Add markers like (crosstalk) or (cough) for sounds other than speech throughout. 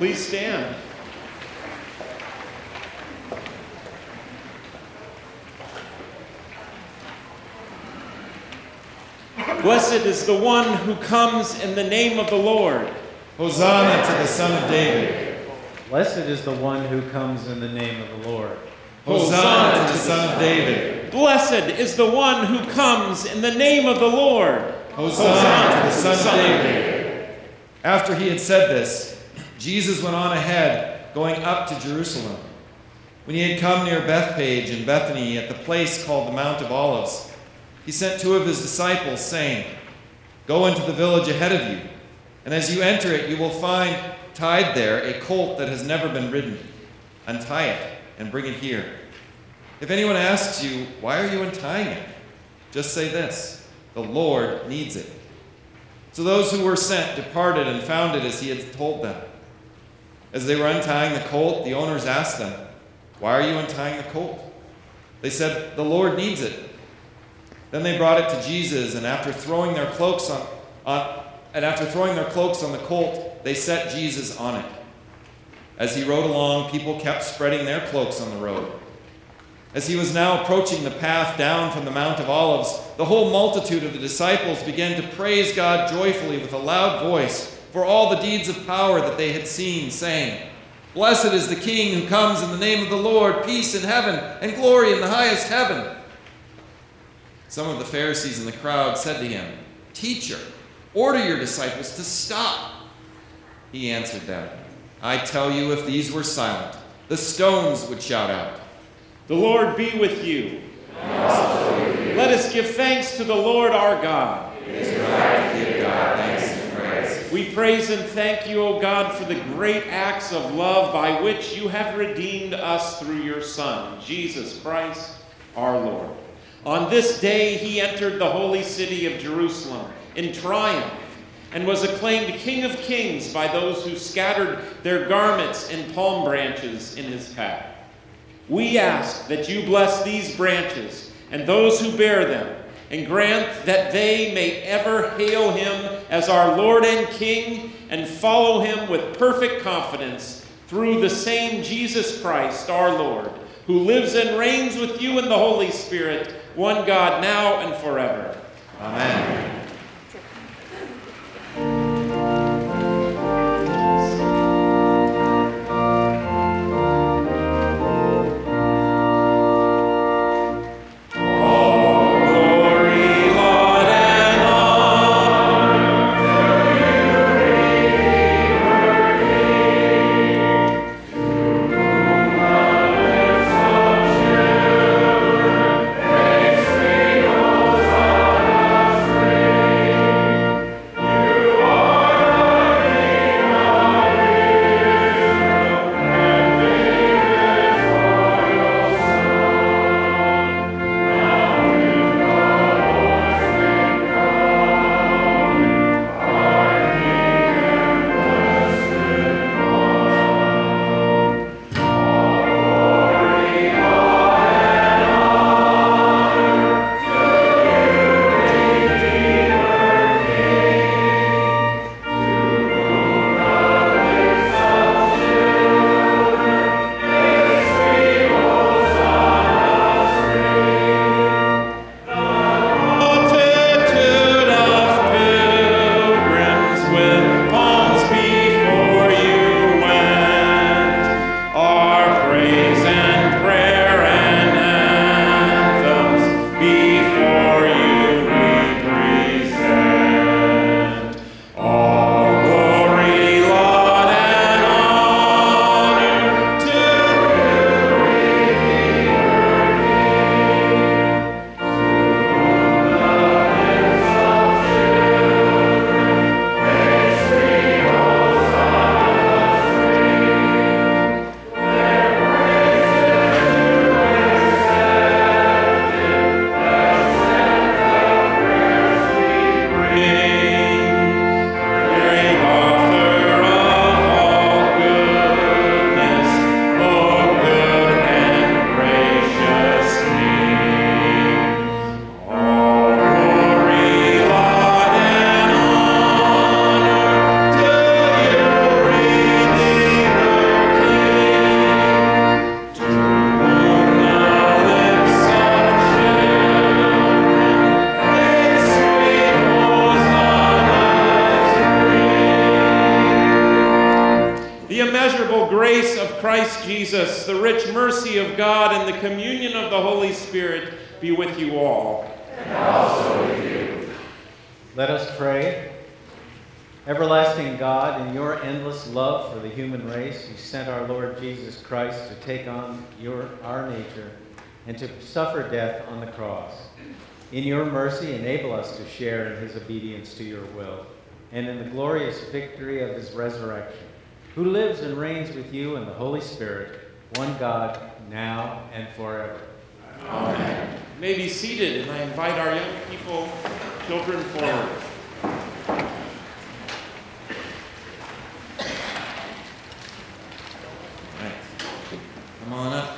Please stand. Blessed is the one who comes in the name of the Lord. Hosanna to the Son of David. Blessed is the one who comes in the name of the Lord. Hosanna to the Son of David. Blessed is the one who comes in the name of the Lord. Hosanna to the Son of David. After he had said this, Jesus went on ahead, going up to Jerusalem. When he had come near Bethphage and Bethany at the place called the Mount of Olives, he sent two of his disciples, saying, Go into the village ahead of you, and as you enter it, you will find tied there a colt that has never been ridden. Untie it and bring it here. If anyone asks you, Why are you untying it? just say this The Lord needs it. So those who were sent departed and found it as he had told them. As they were untying the colt, the owners asked them, Why are you untying the colt? They said, The Lord needs it. Then they brought it to Jesus, and after throwing their cloaks on, on and after throwing their cloaks on the colt, they set Jesus on it. As he rode along, people kept spreading their cloaks on the road. As he was now approaching the path down from the Mount of Olives, the whole multitude of the disciples began to praise God joyfully with a loud voice for all the deeds of power that they had seen, saying, Blessed is the King who comes in the name of the Lord, peace in heaven and glory in the highest heaven. Some of the Pharisees in the crowd said to him, Teacher, order your disciples to stop. He answered them, I tell you, if these were silent, the stones would shout out. The Lord be with you. Let us give thanks to the Lord our God. It is right to give God thanks and praise. We praise and thank you, O God, for the great acts of love by which you have redeemed us through your Son, Jesus Christ, our Lord. On this day he entered the holy city of Jerusalem in triumph and was acclaimed King of Kings by those who scattered their garments and palm branches in his path. We ask that you bless these branches and those who bear them, and grant that they may ever hail him as our Lord and King and follow him with perfect confidence through the same Jesus Christ, our Lord, who lives and reigns with you in the Holy Spirit, one God, now and forever. Amen. Mercy, enable us to share in his obedience to your will and in the glorious victory of his resurrection, who lives and reigns with you in the Holy Spirit, one God, now and forever. Amen. You may be seated, and I invite our young people, children, forward. Come on up.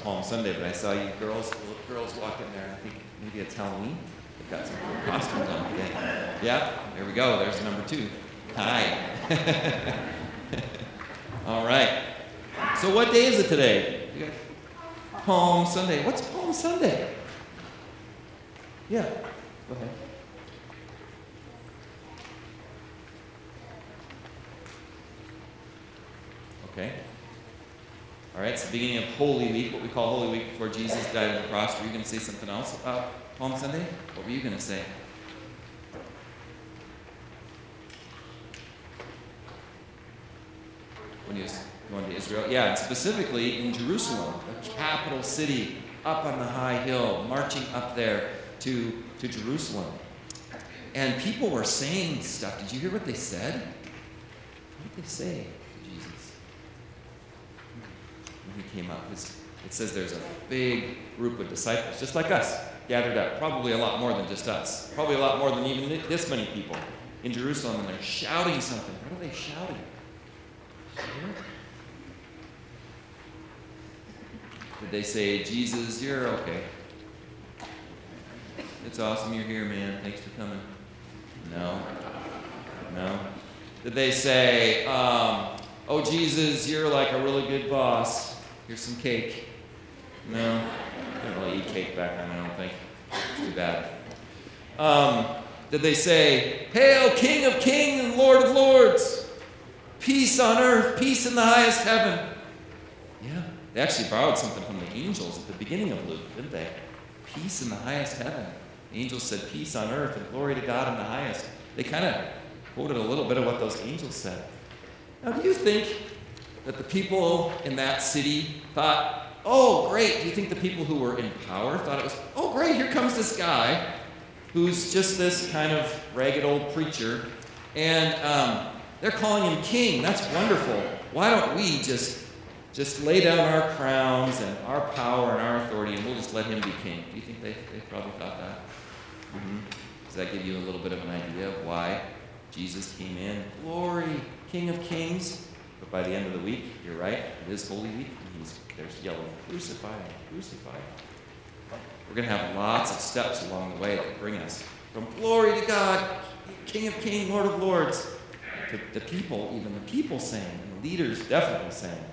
Palm Sunday, but I saw you girls, girls walk in there. I think maybe it's Halloween. They've got some cool costumes on today. Yeah, there we go. There's number two. Hi. (laughs) All right. So what day is it today? Palm Sunday. What's Palm Sunday? Yeah. Go ahead. Okay. All right, it's the beginning of Holy Week, what we call Holy Week before Jesus died on the cross. Were you going to say something else about Palm Sunday? What were you going to say? When he was going to Israel? Yeah, and specifically in Jerusalem, the capital city, up on the high hill, marching up there to, to Jerusalem. And people were saying stuff. Did you hear what they said? What did they say to Jesus? when he came up. It's, it says there's a big group of disciples, just like us, gathered up. Probably a lot more than just us. Probably a lot more than even this many people in Jerusalem, and they're shouting something. What are they shouting? Did they say, Jesus, you're okay? It's awesome you're here, man. Thanks for coming. No. No. Did they say, um, oh, Jesus, you're like a really good boss. Here's some cake. No. Didn't really eat cake back then, I don't think. It's too bad. Um, did they say, Hail, King of kings and Lord of lords? Peace on earth, peace in the highest heaven. Yeah, they actually borrowed something from the angels at the beginning of Luke, didn't they? Peace in the highest heaven. The angels said, Peace on earth and glory to God in the highest. They kind of quoted a little bit of what those angels said. Now, do you think that the people in that city thought, oh, great? Do you think the people who were in power thought it was, oh, great, here comes this guy who's just this kind of ragged old preacher, and um, they're calling him king. That's wonderful. Why don't we just just lay down our crowns and our power and our authority, and we'll just let him be king? Do you think they, they probably thought that? hmm Does that give you a little bit of an idea of why Jesus came in? Glory, King of Kings. But by the end of the week, you're right, it is Holy Week, there's yelling, crucify him, crucify him. We're going to have lots of steps along the way that bring us from glory to God, King of Kings, Lord of Lords, to the people, even the people saying, and the leaders definitely saying,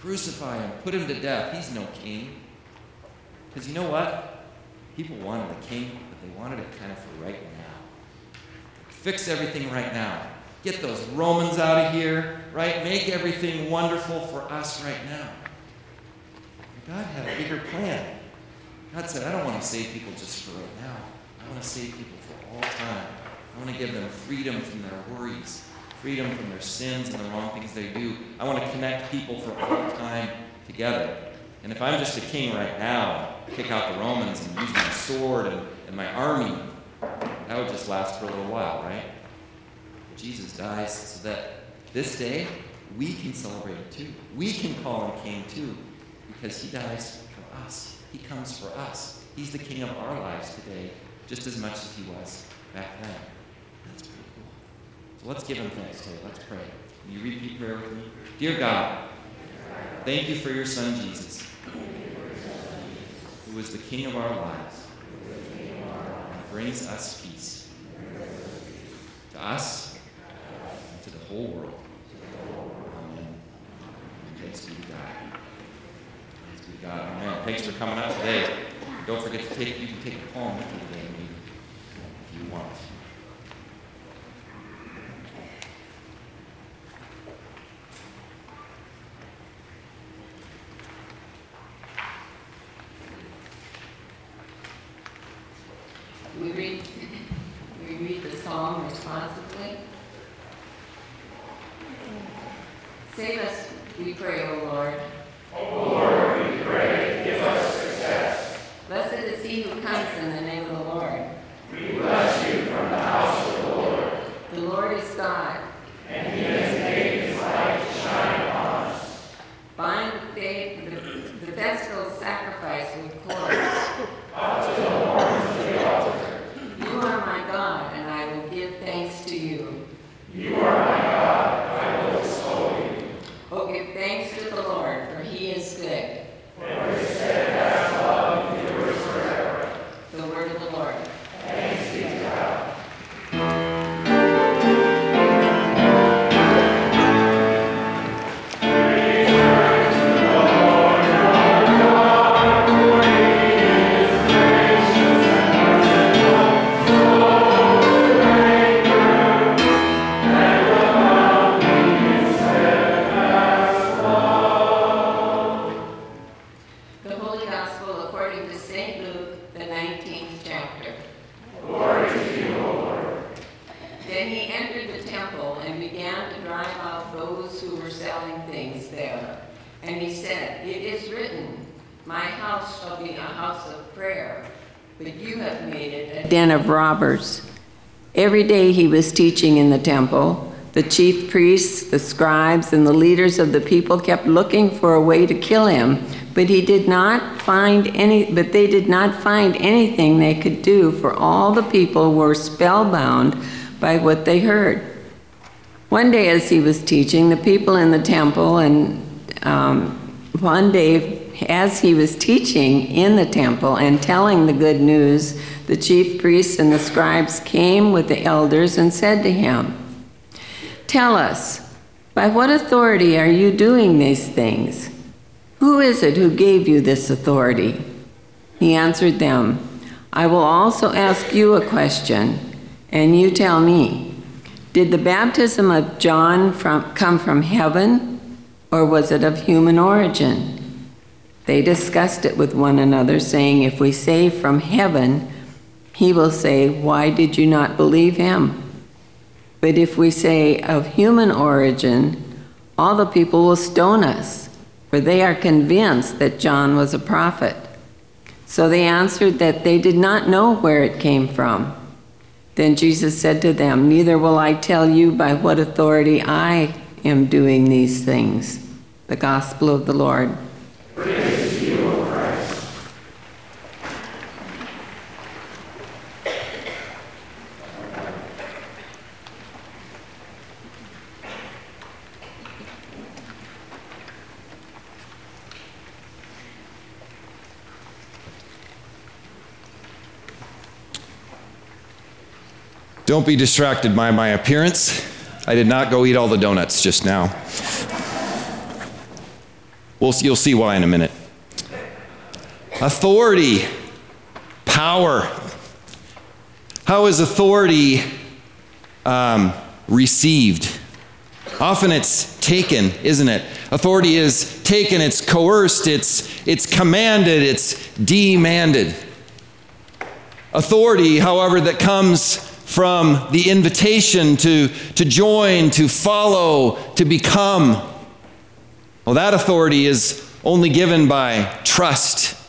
crucify him, put him to death. He's no king. Because you know what? People wanted a king, but they wanted it kind of for right now. Fix everything right now. Get those Romans out of here, right? Make everything wonderful for us right now. God had a bigger plan. God said, I don't want to save people just for right now. I want to save people for all time. I want to give them freedom from their worries, freedom from their sins and the wrong things they do. I want to connect people for all time together. And if I'm just a king right now, kick out the Romans and use my sword and, and my army, that would just last for a little while, right? But Jesus dies so that this day we can celebrate it too. We can call him king too because he dies for us. He comes for us. He's the king of our lives today, just as much as he was back then. That's pretty cool. So let's give him thanks today. Let's pray. Will you repeat prayer with me? Dear God, thank you for your son Jesus, who is the king of our lives. And brings us peace. To us, and to the whole world. Amen. Thanks be to God. Thanks be to God. Amen. Thanks for coming out today. Don't forget to take, you can take a poem with you today who were selling things there. And he said, It is written, My house shall be a house of prayer, but you have made it a den of robbers. Every day he was teaching in the temple. The chief priests, the scribes, and the leaders of the people kept looking for a way to kill him, but he did not find any but they did not find anything they could do, for all the people were spellbound by what they heard. One day as he was teaching, the people in the temple and um, one day as he was teaching in the temple and telling the good news, the chief priests and the scribes came with the elders and said to him, Tell us, by what authority are you doing these things? Who is it who gave you this authority? He answered them, I will also ask you a question, and you tell me. Did the baptism of John from, come from heaven, or was it of human origin? They discussed it with one another, saying, If we say from heaven, he will say, Why did you not believe him? But if we say of human origin, all the people will stone us, for they are convinced that John was a prophet. So they answered that they did not know where it came from. Then Jesus said to them, Neither will I tell you by what authority I am doing these things. The Gospel of the Lord. Don't be distracted by my appearance. I did not go eat all the donuts just now. You'll see why in a minute. Authority, power. How is authority um, received? Often it's taken, isn't it? Authority is taken, it's coerced, it's, it's commanded, it's demanded. Authority, however, that comes from the invitation to, to join, to follow, to become. Well, that authority is only given by trust,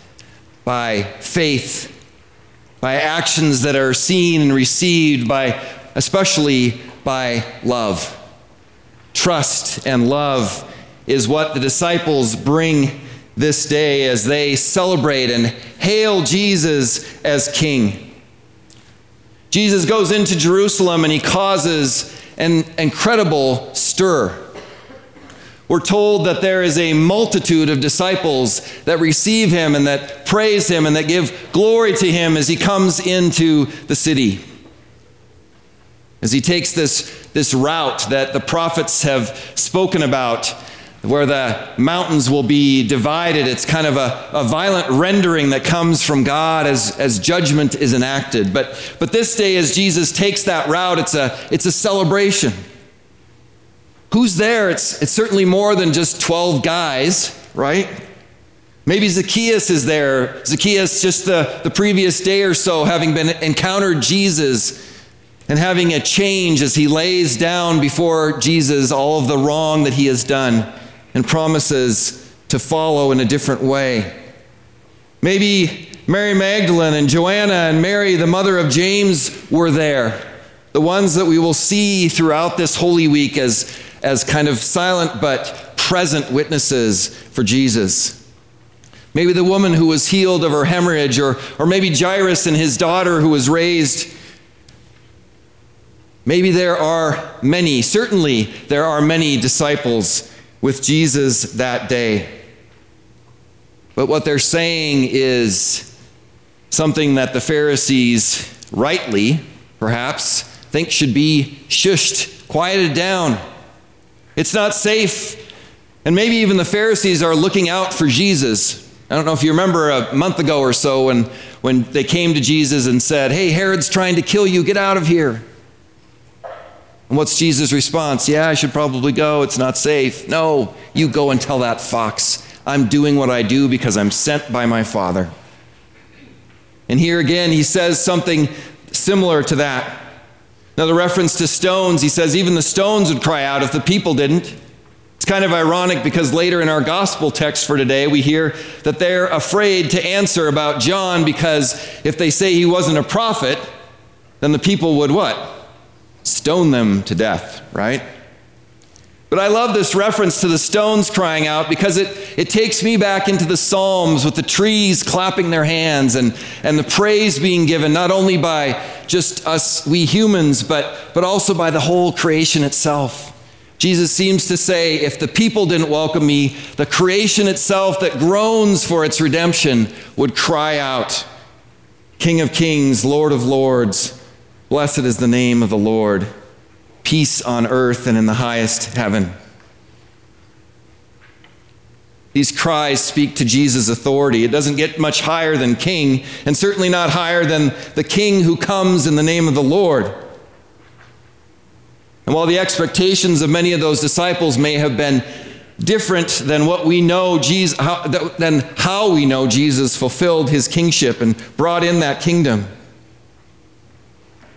by faith, by actions that are seen and received, by especially by love. Trust and love is what the disciples bring this day as they celebrate and hail Jesus as King. Jesus goes into Jerusalem and he causes an incredible stir. we're told that there is a multitude of disciples that receive him and that praise him and that give glory to him as he comes into the city. As he takes this, this route that the prophets have spoken about where the mountains will be divided. It's kind of a, a violent rendering that comes from God as, as judgment is enacted. But, but this day, as Jesus takes that route, it's a, it's a celebration. Who's there? It's, it's certainly more than just 12 guys, right? Maybe Zacchaeus is there. Zacchaeus, just the, the previous day or so, having been encountered Jesus and having a change as he lays down before Jesus all of the wrong that he has done and promises to follow in a different way. Maybe Mary Magdalene and Joanna and Mary, the mother of James, were there. The ones that we will see throughout this Holy Week as, as kind of silent but present witnesses for Jesus. Maybe the woman who was healed of her hemorrhage, or, or maybe Jairus and his daughter who was raised. Maybe there are many, certainly there are many disciples with Jesus that day. But what they're saying is something that the Pharisees, rightly perhaps, think should be shushed, quieted down. It's not safe. And maybe even the Pharisees are looking out for Jesus. I don't know if you remember a month ago or so when, when they came to Jesus and said, Hey, Herod's trying to kill you, get out of here. And what's Jesus' response? Yeah, I should probably go. It's not safe. No, you go and tell that fox. I'm doing what I do because I'm sent by my Father. And here again, he says something similar to that. Now, the reference to stones, he says even the stones would cry out if the people didn't. It's kind of ironic because later in our gospel text for today, we hear that they're afraid to answer about John because if they say he wasn't a prophet, then the people would what? Stone them to death, right? But I love this reference to the stones crying out because it, it takes me back into the Psalms with the trees clapping their hands and, and the praise being given not only by just us, we humans, but, but also by the whole creation itself. Jesus seems to say, if the people didn't welcome me, the creation itself that groans for its redemption would cry out, King of kings, Lord of lords. Blessed is the name of the Lord, peace on earth and in the highest heaven. These cries speak to Jesus' authority. It doesn't get much higher than king, and certainly not higher than the king who comes in the name of the Lord. And while the expectations of many of those disciples may have been different than what we know Jesus, how, than how we know Jesus fulfilled his kingship and brought in that kingdom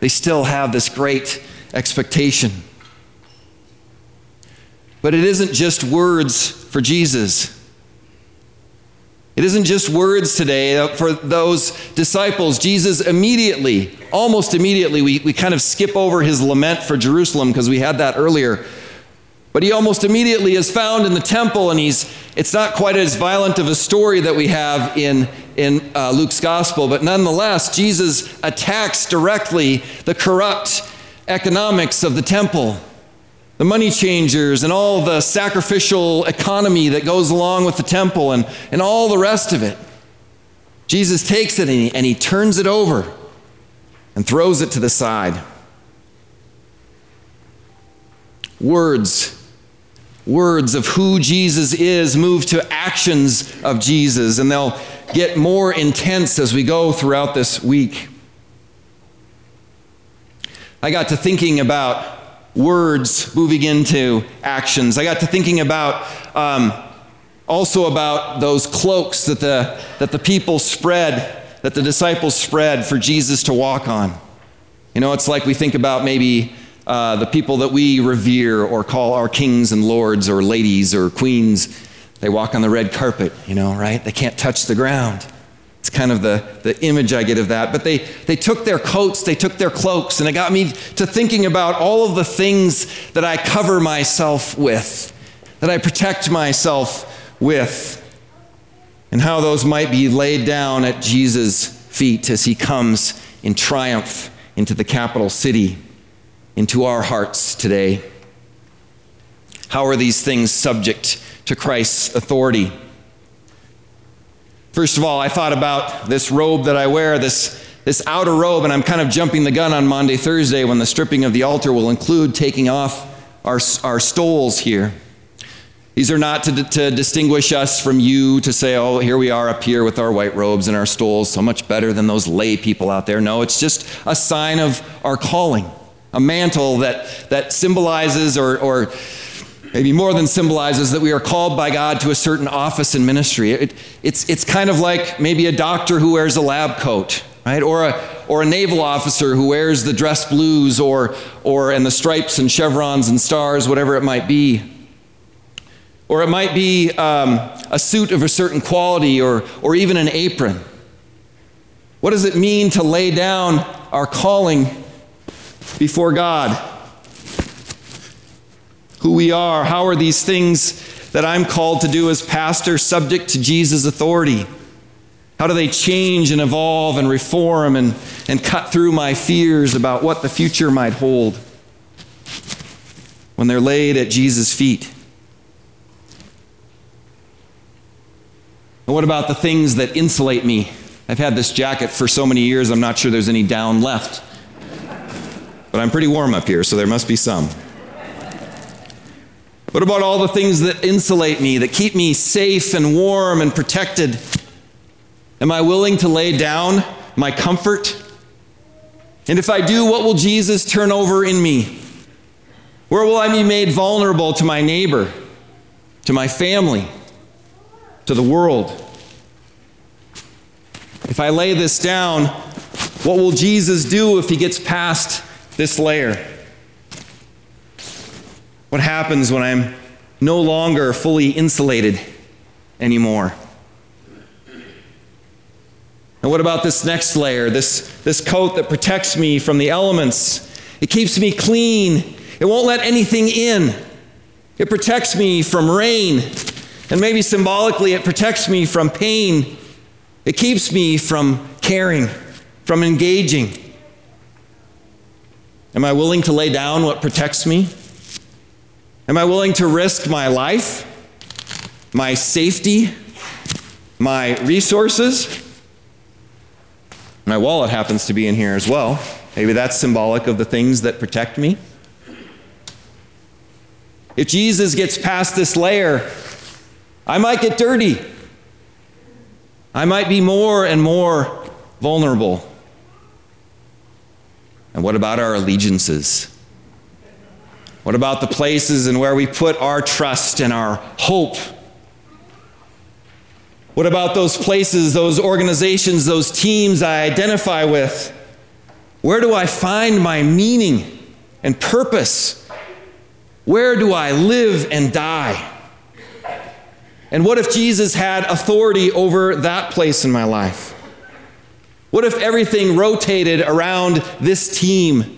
they still have this great expectation. But it isn't just words for Jesus. It isn't just words today uh, for those disciples. Jesus immediately, almost immediately, we, we kind of skip over his lament for Jerusalem because we had that earlier. But he almost immediately is found in the temple, and he's, it's not quite as violent of a story that we have in in uh, Luke's gospel, but nonetheless, Jesus attacks directly the corrupt economics of the temple, the money changers, and all the sacrificial economy that goes along with the temple, and, and all the rest of it. Jesus takes it and he, and he turns it over and throws it to the side. Words words of who Jesus is move to actions of Jesus, and they'll get more intense as we go throughout this week. I got to thinking about words moving into actions. I got to thinking about um, also about those cloaks that the, that the people spread, that the disciples spread for Jesus to walk on. You know, it's like we think about maybe uh, the people that we revere or call our kings and lords or ladies or queens. They walk on the red carpet, you know, right? They can't touch the ground. It's kind of the, the image I get of that. But they, they took their coats, they took their cloaks, and it got me to thinking about all of the things that I cover myself with, that I protect myself with, and how those might be laid down at Jesus' feet as he comes in triumph into the capital city into our hearts today. How are these things subject to Christ's authority? First of all, I thought about this robe that I wear, this, this outer robe, and I'm kind of jumping the gun on Maundy, Thursday when the stripping of the altar will include taking off our, our stoles here. These are not to, to distinguish us from you to say, oh, here we are up here with our white robes and our stoles, so much better than those lay people out there. No, it's just a sign of our calling, a mantle that, that symbolizes or, or maybe more than symbolizes that we are called by God to a certain office and ministry. It, it's, it's kind of like maybe a doctor who wears a lab coat, right? Or a, or a naval officer who wears the dress blues or, or and the stripes and chevrons and stars, whatever it might be. Or it might be um, a suit of a certain quality or, or even an apron. What does it mean to lay down our calling before God? Who we are? How are these things that I'm called to do as pastor subject to Jesus' authority? How do they change and evolve and reform and, and cut through my fears about what the future might hold when they're laid at Jesus' feet? And what about the things that insulate me? I've had this jacket for so many years, I'm not sure there's any down left. But I'm pretty warm up here, so there must be some. What about all the things that insulate me, that keep me safe and warm and protected? Am I willing to lay down my comfort? And if I do, what will Jesus turn over in me? Where will I be made vulnerable to my neighbor, to my family, to the world? If I lay this down, what will Jesus do if he gets past this layer? What happens when I'm no longer fully insulated anymore? And what about this next layer, this, this coat that protects me from the elements? It keeps me clean. It won't let anything in. It protects me from rain. And maybe symbolically, it protects me from pain. It keeps me from caring, from engaging. Am I willing to lay down what protects me? Am I willing to risk my life, my safety, my resources? My wallet happens to be in here as well. Maybe that's symbolic of the things that protect me. If Jesus gets past this layer, I might get dirty. I might be more and more vulnerable. And what about our allegiances? What about the places and where we put our trust and our hope? What about those places, those organizations, those teams I identify with? Where do I find my meaning and purpose? Where do I live and die? And what if Jesus had authority over that place in my life? What if everything rotated around this team,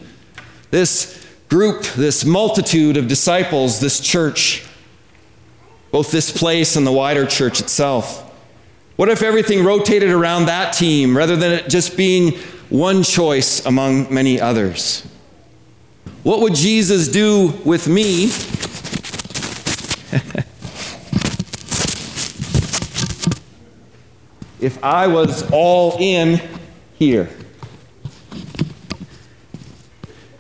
this group, this multitude of disciples, this church, both this place and the wider church itself? What if everything rotated around that team rather than it just being one choice among many others? What would Jesus do with me? (laughs) if I was all in here?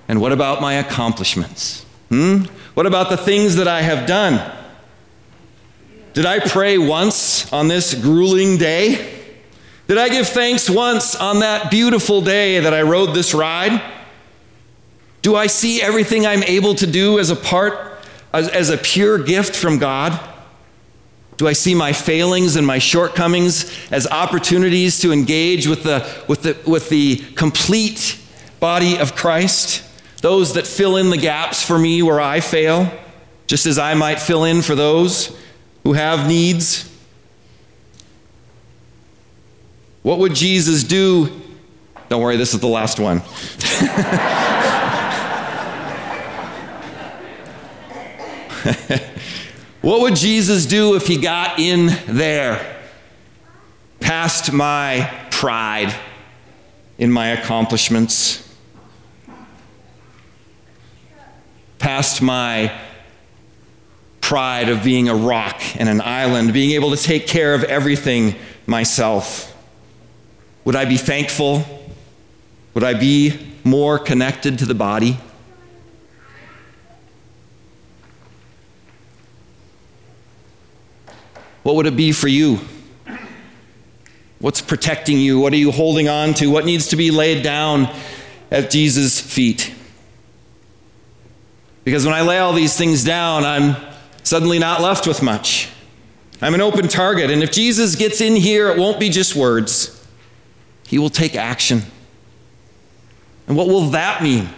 And what about my accomplishments? Hmm? What about the things that I have done? Did I pray once on this grueling day? Did I give thanks once on that beautiful day that I rode this ride? Do I see everything I'm able to do as a part, as, as a pure gift from God? Do I see my failings and my shortcomings as opportunities to engage with the, with the, with the complete body of Christ? Those that fill in the gaps for me where I fail, just as I might fill in for those who have needs? What would Jesus do? Don't worry, this is the last one. (laughs) what would Jesus do if he got in there, past my pride in my accomplishments, past my pride of being a rock and an island, being able to take care of everything myself? Would I be thankful? Would I be more connected to the body? What would it be for you? What's protecting you? What are you holding on to? What needs to be laid down at Jesus' feet? Because when I lay all these things down, I'm suddenly not left with much. I'm an open target. And if Jesus gets in here, it won't be just words, he will take action. And what will that mean?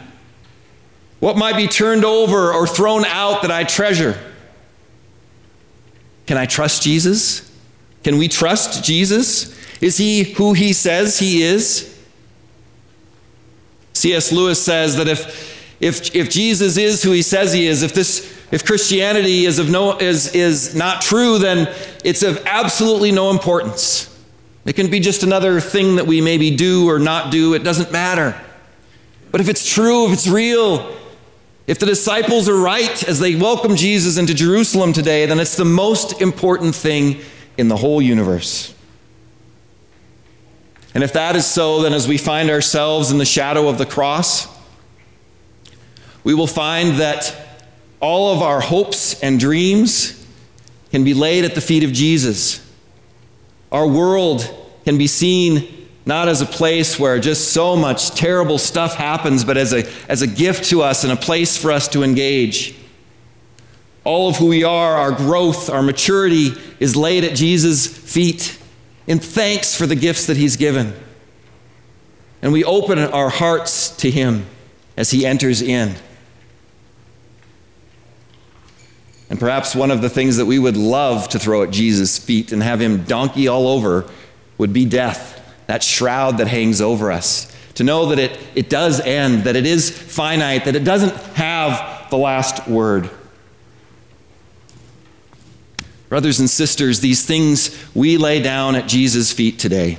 What might be turned over or thrown out that I treasure? Can I trust Jesus? Can we trust Jesus? Is he who he says he is? C.S. Lewis says that if, if, if Jesus is who he says he is, if, this, if Christianity is, of no, is, is not true, then it's of absolutely no importance. It can be just another thing that we maybe do or not do, it doesn't matter. But if it's true, if it's real, if the disciples are right as they welcome Jesus into Jerusalem today, then it's the most important thing in the whole universe. And if that is so, then as we find ourselves in the shadow of the cross, we will find that all of our hopes and dreams can be laid at the feet of Jesus. Our world can be seen not as a place where just so much terrible stuff happens, but as a, as a gift to us and a place for us to engage. All of who we are, our growth, our maturity is laid at Jesus' feet in thanks for the gifts that He's given. And we open our hearts to Him as He enters in. And perhaps one of the things that we would love to throw at Jesus' feet and have Him donkey all over would be death that shroud that hangs over us. To know that it, it does end, that it is finite, that it doesn't have the last word. Brothers and sisters, these things we lay down at Jesus' feet today.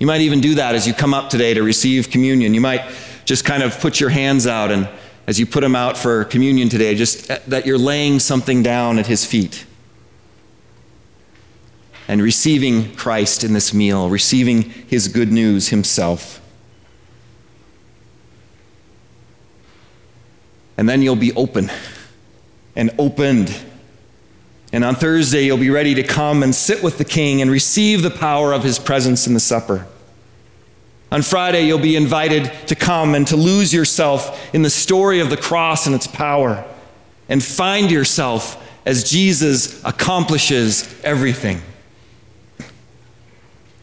You might even do that as you come up today to receive communion. You might just kind of put your hands out, and as you put them out for communion today, just that you're laying something down at his feet and receiving Christ in this meal, receiving his good news himself. And then you'll be open and opened. And on Thursday, you'll be ready to come and sit with the King and receive the power of his presence in the supper. On Friday, you'll be invited to come and to lose yourself in the story of the cross and its power and find yourself as Jesus accomplishes everything.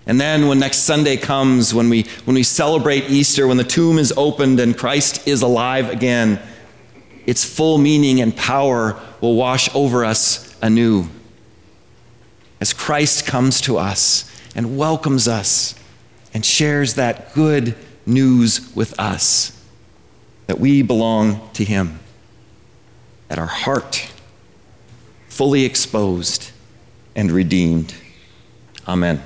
And then when next Sunday comes, when we, when we celebrate Easter, when the tomb is opened and Christ is alive again, its full meaning and power will wash over us anew. As Christ comes to us and welcomes us and shares that good news with us that we belong to Him, that our heart fully exposed and redeemed. Amen.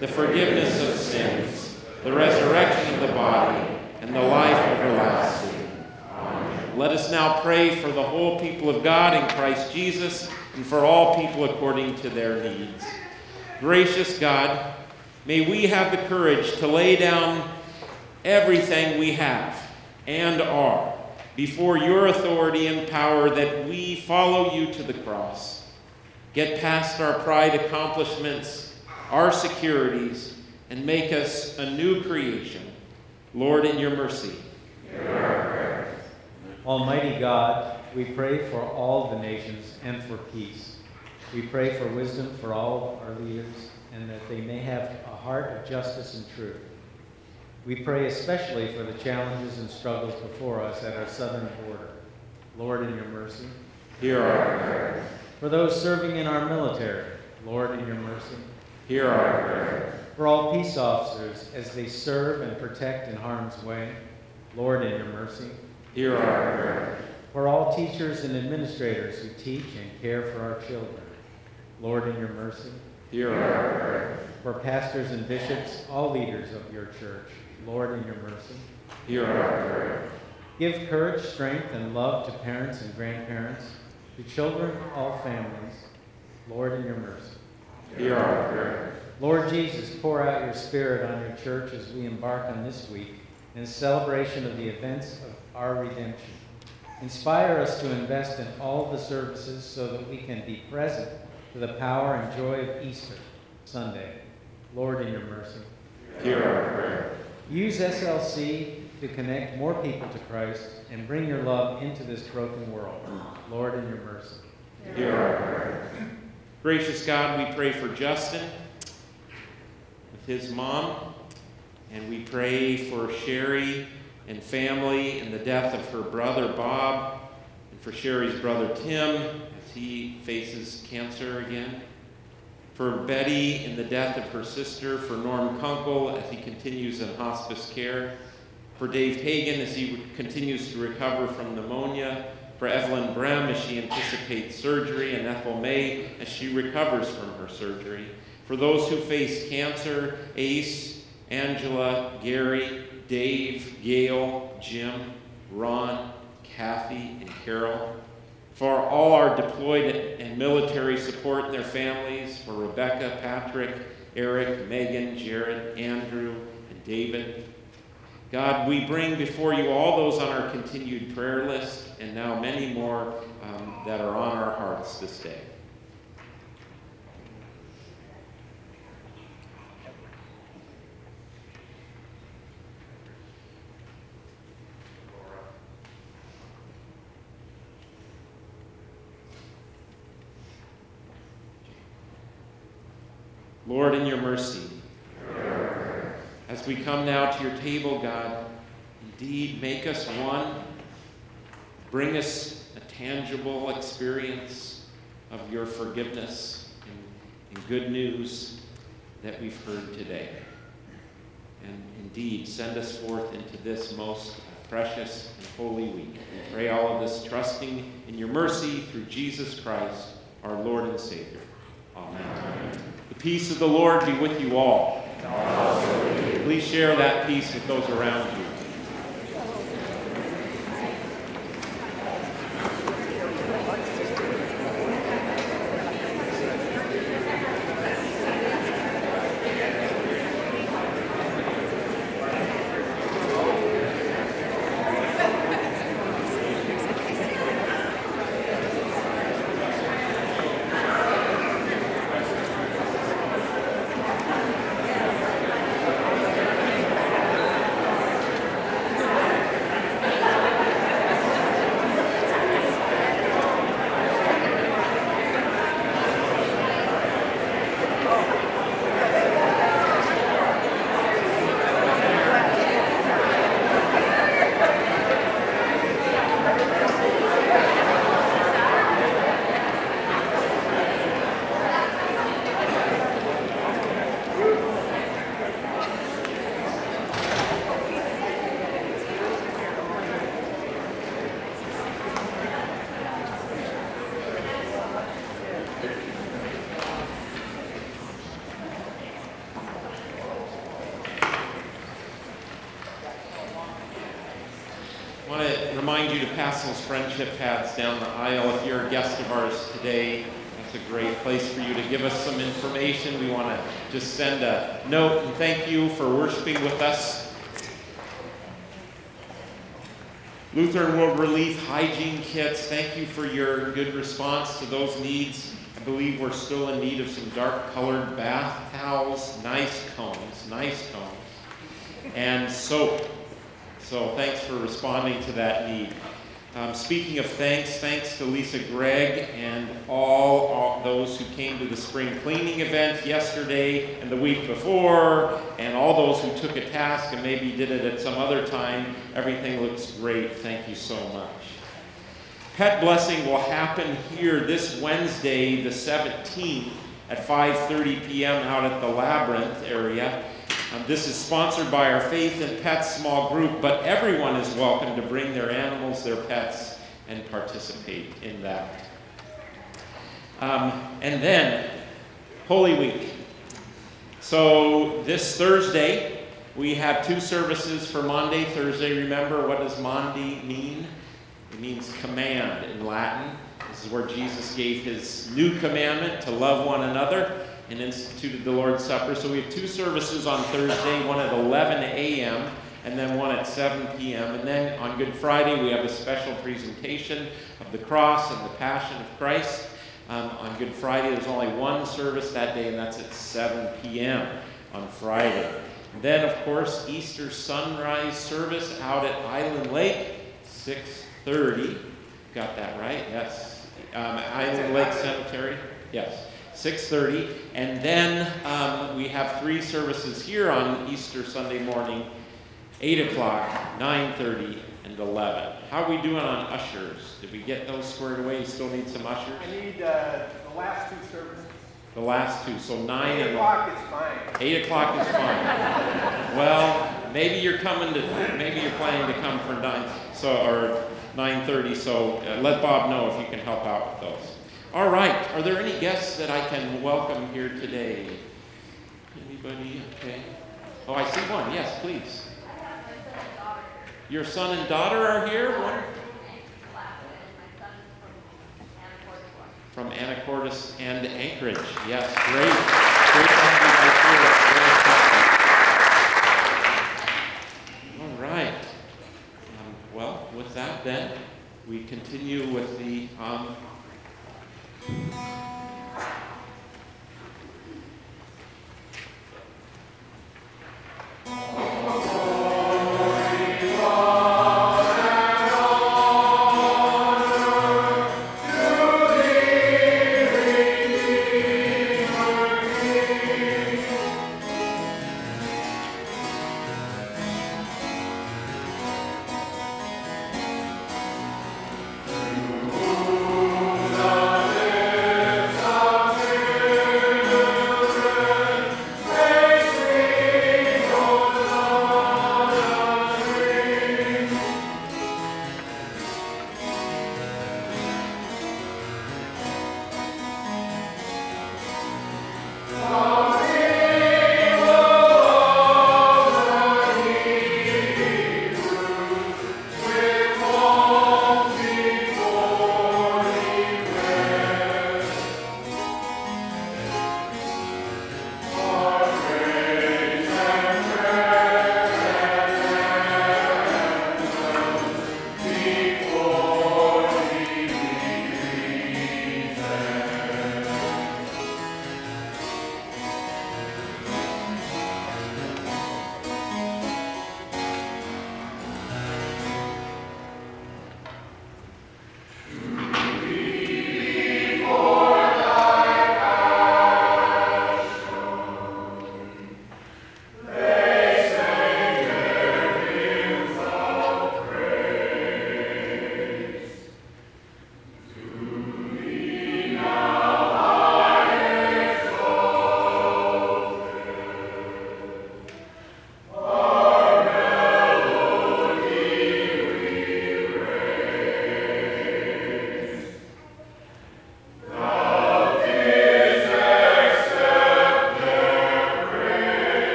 The forgiveness of sins, the resurrection of the body, and the life everlasting. Amen. Let us now pray for the whole people of God in Christ Jesus and for all people according to their needs. Gracious God, may we have the courage to lay down everything we have and are before your authority and power that we follow you to the cross. Get past our pride accomplishments, our securities, and make us a new creation. Lord, in your mercy. Almighty God, we pray for all the nations and for peace. We pray for wisdom for all our leaders and that they may have a heart of justice and truth. We pray especially for the challenges and struggles before us at our southern border. Lord, in your mercy. Hear our prayer. For those serving in our military, Lord, in your mercy. Hear our prayer. For all peace officers as they serve and protect in harm's way, Lord, in your mercy. Hear our prayer. For all teachers and administrators who teach and care for our children, Lord, in your mercy. Hear our prayer. For pastors and bishops, all leaders of your church, Lord, in your mercy. Hear our prayer. Give courage, strength, and love to parents and grandparents, to children, all families, Lord, in your mercy. Hear our prayer. Lord Jesus, pour out your Spirit on your church as we embark on this week in celebration of the events of our redemption. Inspire us to invest in all the services so that we can be present to the power and joy of Easter Sunday. Lord, in your mercy. Hear our prayer. Use SLC to connect more people to Christ and bring your love into this broken world. Lord, in your mercy. Hear our prayer. Gracious God, we pray for Justin with his mom, and we pray for Sherry and family and the death of her brother Bob, and for Sherry's brother Tim as he faces cancer again. For Betty in the death of her sister, for Norm Kunkel as he continues in hospice care, for Dave Hagan as he continues to recover from pneumonia, for Evelyn Brem as she anticipates surgery, and Ethel May as she recovers from her surgery, for those who face cancer, Ace, Angela, Gary, Dave, Gail, Jim, Ron, Kathy, and Carol, for all our deployed and military support and their families, for Rebecca, Patrick, Eric, Megan, Jared, Andrew, and David. God, we bring before you all those on our continued prayer list, and now many more um, that are on our hearts this day. Lord, in your mercy, we come now to your table, God, indeed make us one. Bring us a tangible experience of your forgiveness and, and good news that we've heard today. And indeed, send us forth into this most precious and holy week. We pray all of this trusting in your mercy through Jesus Christ, our Lord and Savior. Amen. Amen. The peace of the Lord be with you all. Please share that peace with those around you. Those friendship pads down the aisle. If you're a guest of ours today, that's a great place for you to give us some information. We want to just send a note and thank you for worshiping with us. Lutheran World Relief hygiene kits, thank you for your good response to those needs. I believe we're still in need of some dark colored bath towels, nice combs, nice combs, and soap. So thanks for responding to that need. Um, speaking of thanks, thanks to Lisa Gregg and all, all, those who came to the spring cleaning event yesterday and the week before, and all those who took a task and maybe did it at some other time. Everything looks great. Thank you so much. Pet blessing will happen here this Wednesday, the 17th, at 5:30 p.m. out at the Labyrinth area. Um, this is sponsored by our Faith and Pets small group, but everyone is welcome to bring their animals, their pets, and participate in that. Um, and then, Holy Week. So, this Thursday, we have two services for Maundy, Thursday, remember, what does Maundy mean? It means command in Latin. This is where Jesus gave his new commandment to love one another and instituted the Lord's Supper. So we have two services on Thursday, one at 11 a.m. and then one at 7 p.m. And then on Good Friday, we have a special presentation of the cross and the passion of Christ. Um, on Good Friday, there's only one service that day, and that's at 7 p.m. on Friday. And then, of course, Easter sunrise service out at Island Lake, 6:30. Got that right? Yes. Um, Island Lake Cemetery. Yes. 6.30 and then um, we have three services here on easter sunday morning 8 o'clock 9.30 and 11 how are we doing on ushers? Did we get those squared away? You still need some ushers? I need uh, the last two services. the last two so 9 Eight and o'clock is fine. 8 o'clock is fine. Well maybe you're coming to maybe you're planning to come for 9 so or 9.30 so uh, let bob know if you can help out with those all right. Are there any guests that I can welcome here today? Anybody? Okay. Oh, I see one. Yes, please. Your son and daughter are here? One? From Anacortes and Anchorage. Yes, great. Great to have you guys here. All right. Um, well, with that, then, we continue with the. Um, Thank you.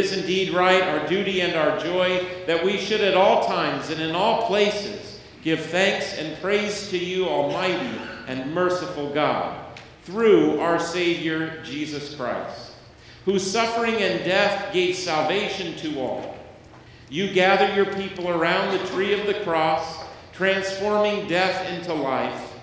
Is indeed right, our duty and our joy, that we should at all times and in all places give thanks and praise to you, Almighty and merciful God, through our Savior Jesus Christ, whose suffering and death gave salvation to all. You gather your people around the tree of the cross, transforming death into life.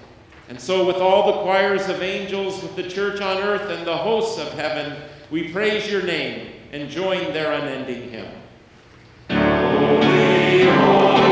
And so, with all the choirs of angels, with the church on earth, and the hosts of heaven, we praise your name and join their unending hymn. Holy, holy,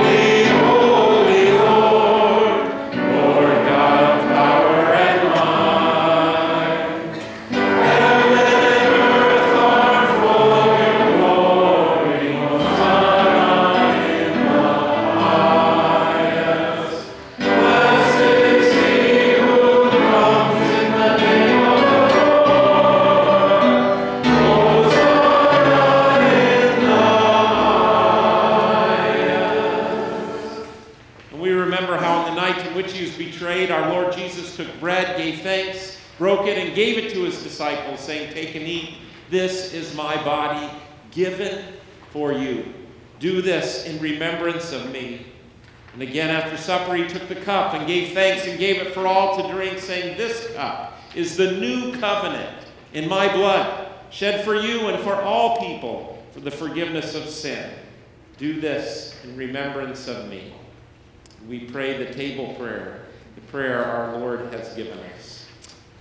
gave it to his disciples, saying, Take and eat. This is my body given for you. Do this in remembrance of me. And again, after supper, he took the cup and gave thanks and gave it for all to drink, saying, This cup is the new covenant in my blood, shed for you and for all people for the forgiveness of sin. Do this in remembrance of me. We pray the table prayer, the prayer our Lord has given us.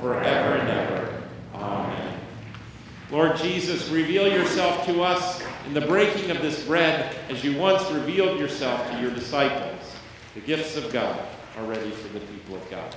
forever and ever. Amen. Lord Jesus, reveal yourself to us in the breaking of this bread as you once revealed yourself to your disciples. The gifts of God are ready for the people of God.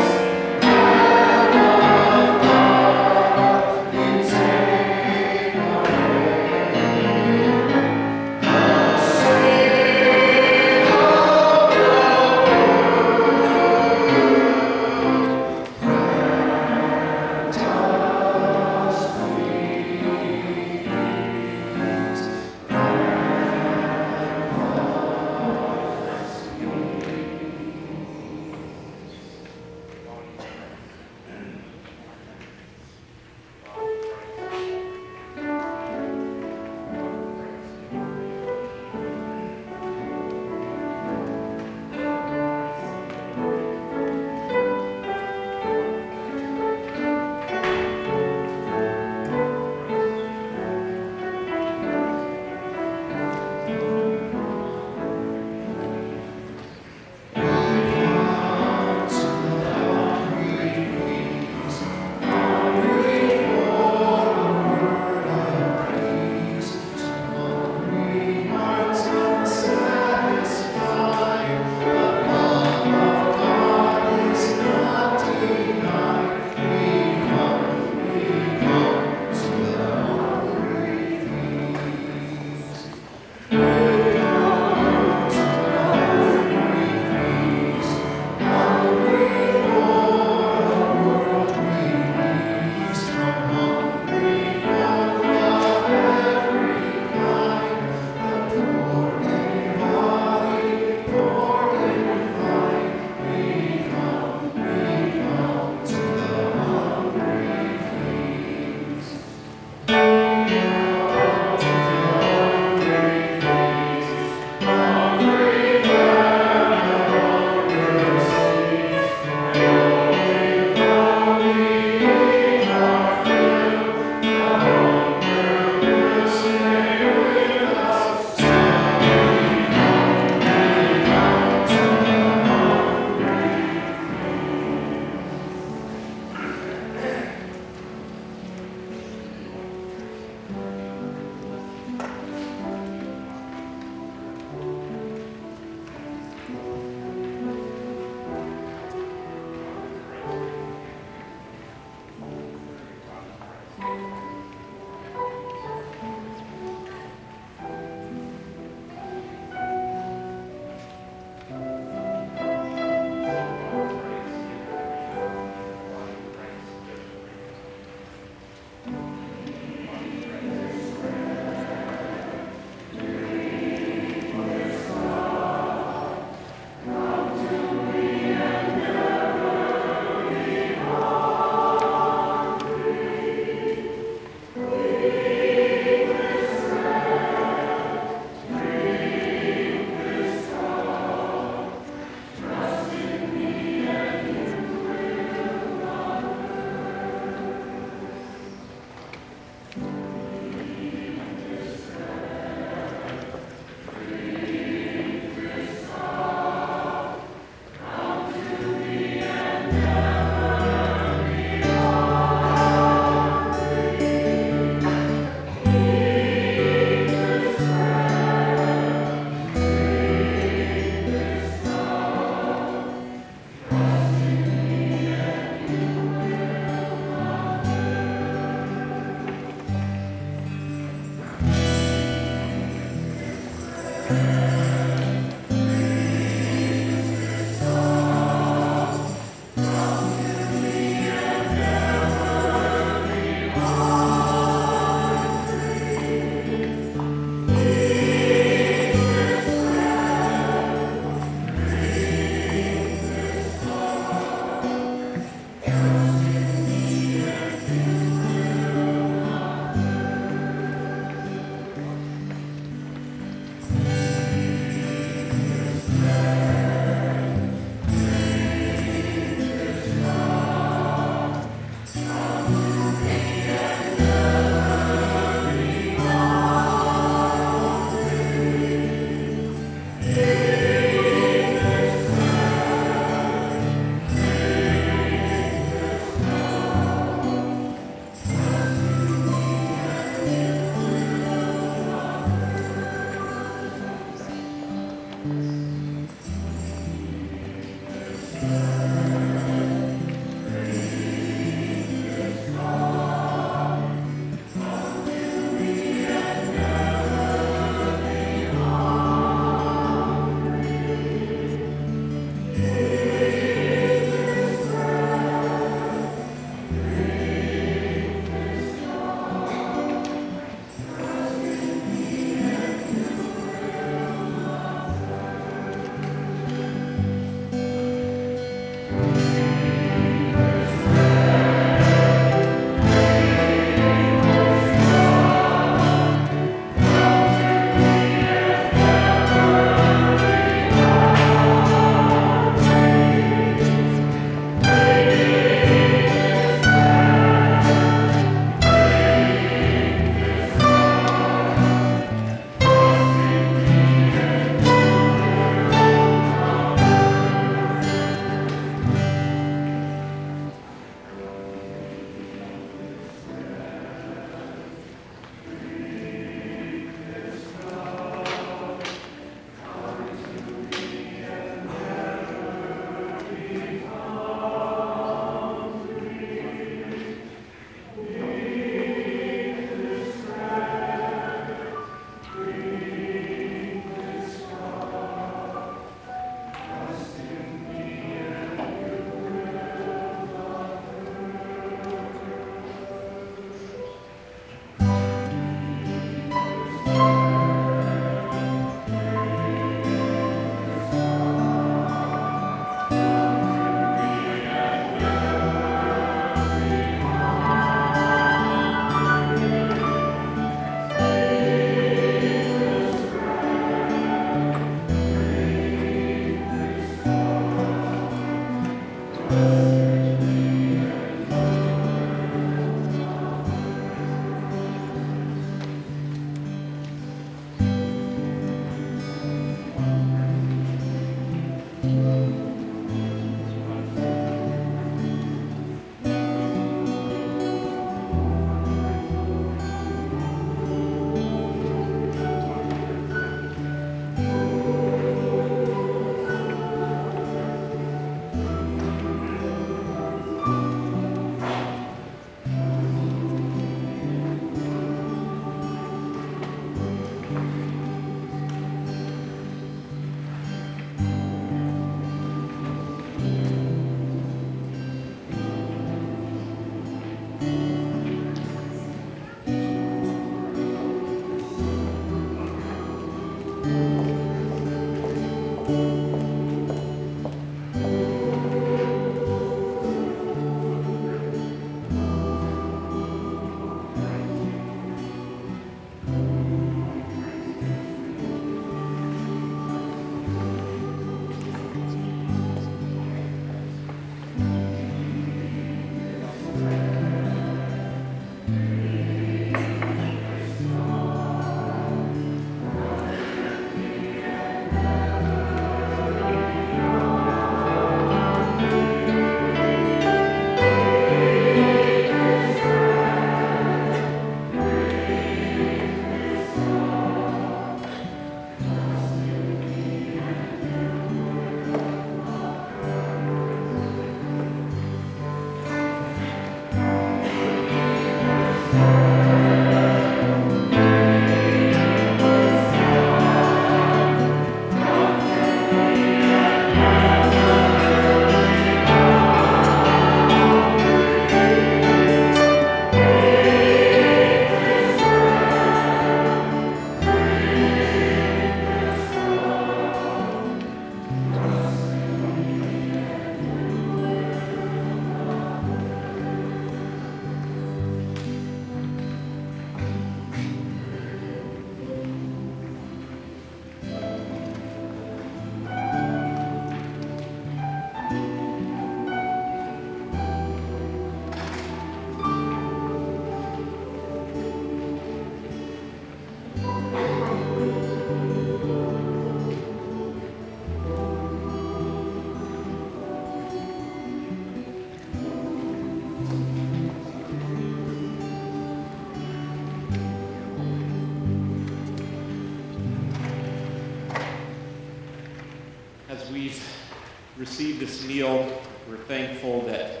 We're thankful that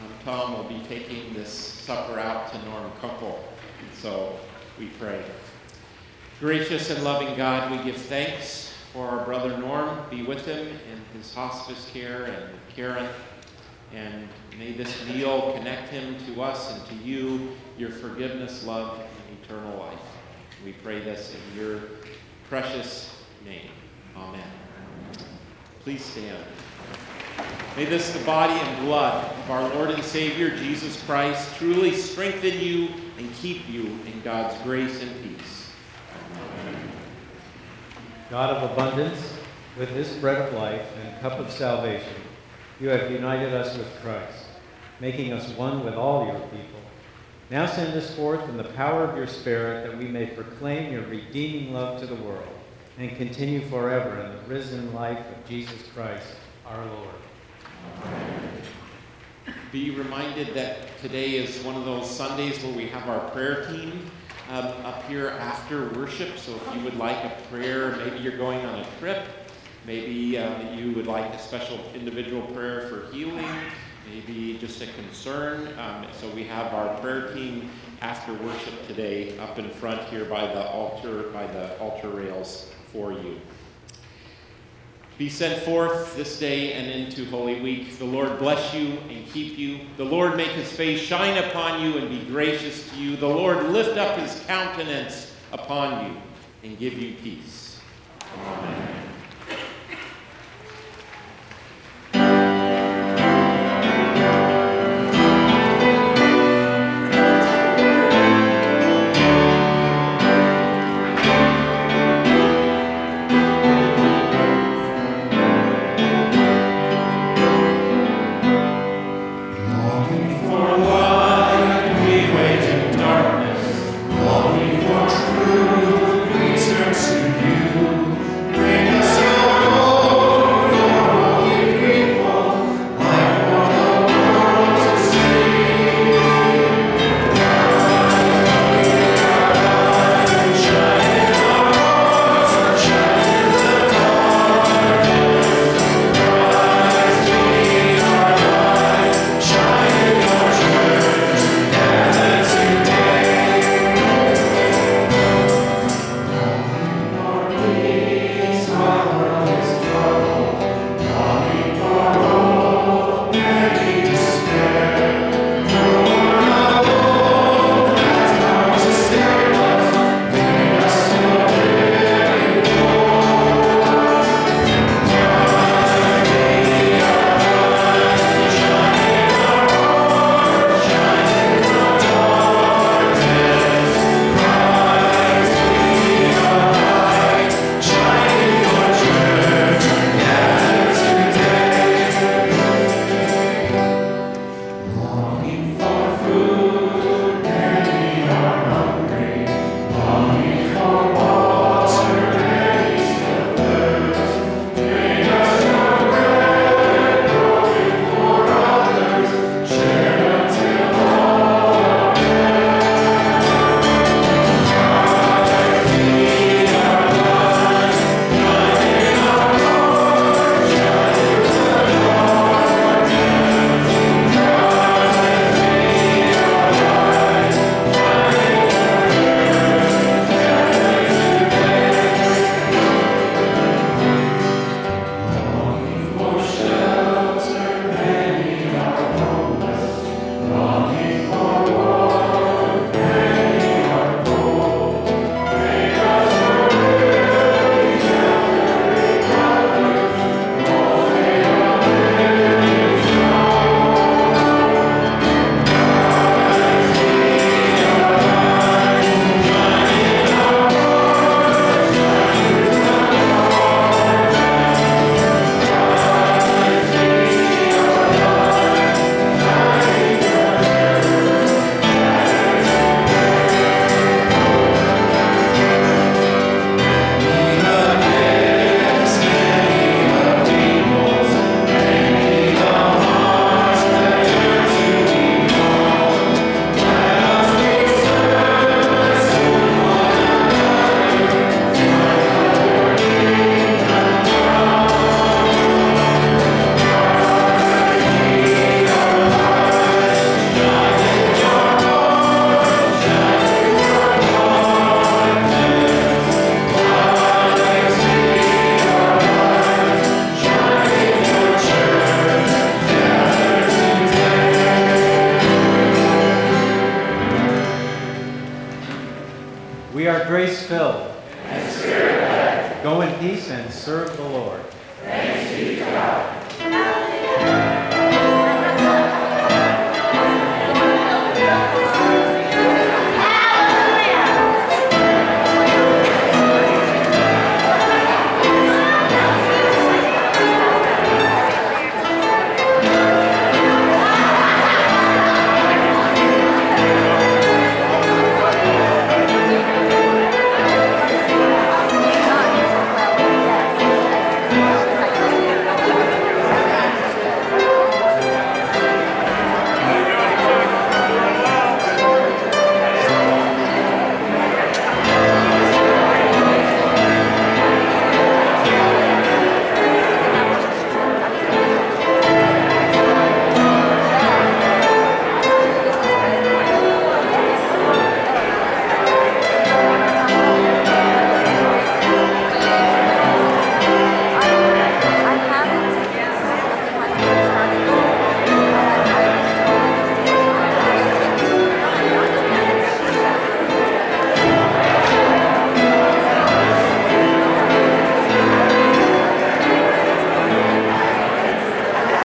um, Tom will be taking this supper out to Norm Kunkel. So we pray. Gracious and loving God, we give thanks for our brother Norm. Be with him in his hospice care and Karen. And may this meal connect him to us and to you, your forgiveness, love, and eternal life. We pray this in your precious name. Amen. Please stand. May this, the body and blood of our Lord and Savior Jesus Christ, truly strengthen you and keep you in God's grace and peace. God of abundance, with this bread of life and cup of salvation, you have united us with Christ, making us one with all your people. Now send us forth in the power of your Spirit that we may proclaim your redeeming love to the world and continue forever in the risen life of Jesus Christ, our Lord. Be reminded that today is one of those Sundays where we have our prayer team um, up here after worship. So if you would like a prayer, maybe you're going on a trip, maybe um, you would like a special individual prayer for healing, maybe just a concern. Um, so we have our prayer team after worship today up in front here by the altar by the altar rails for you. Be sent forth this day and into Holy Week. The Lord bless you and keep you. The Lord make his face shine upon you and be gracious to you. The Lord lift up his countenance upon you and give you peace. Amen.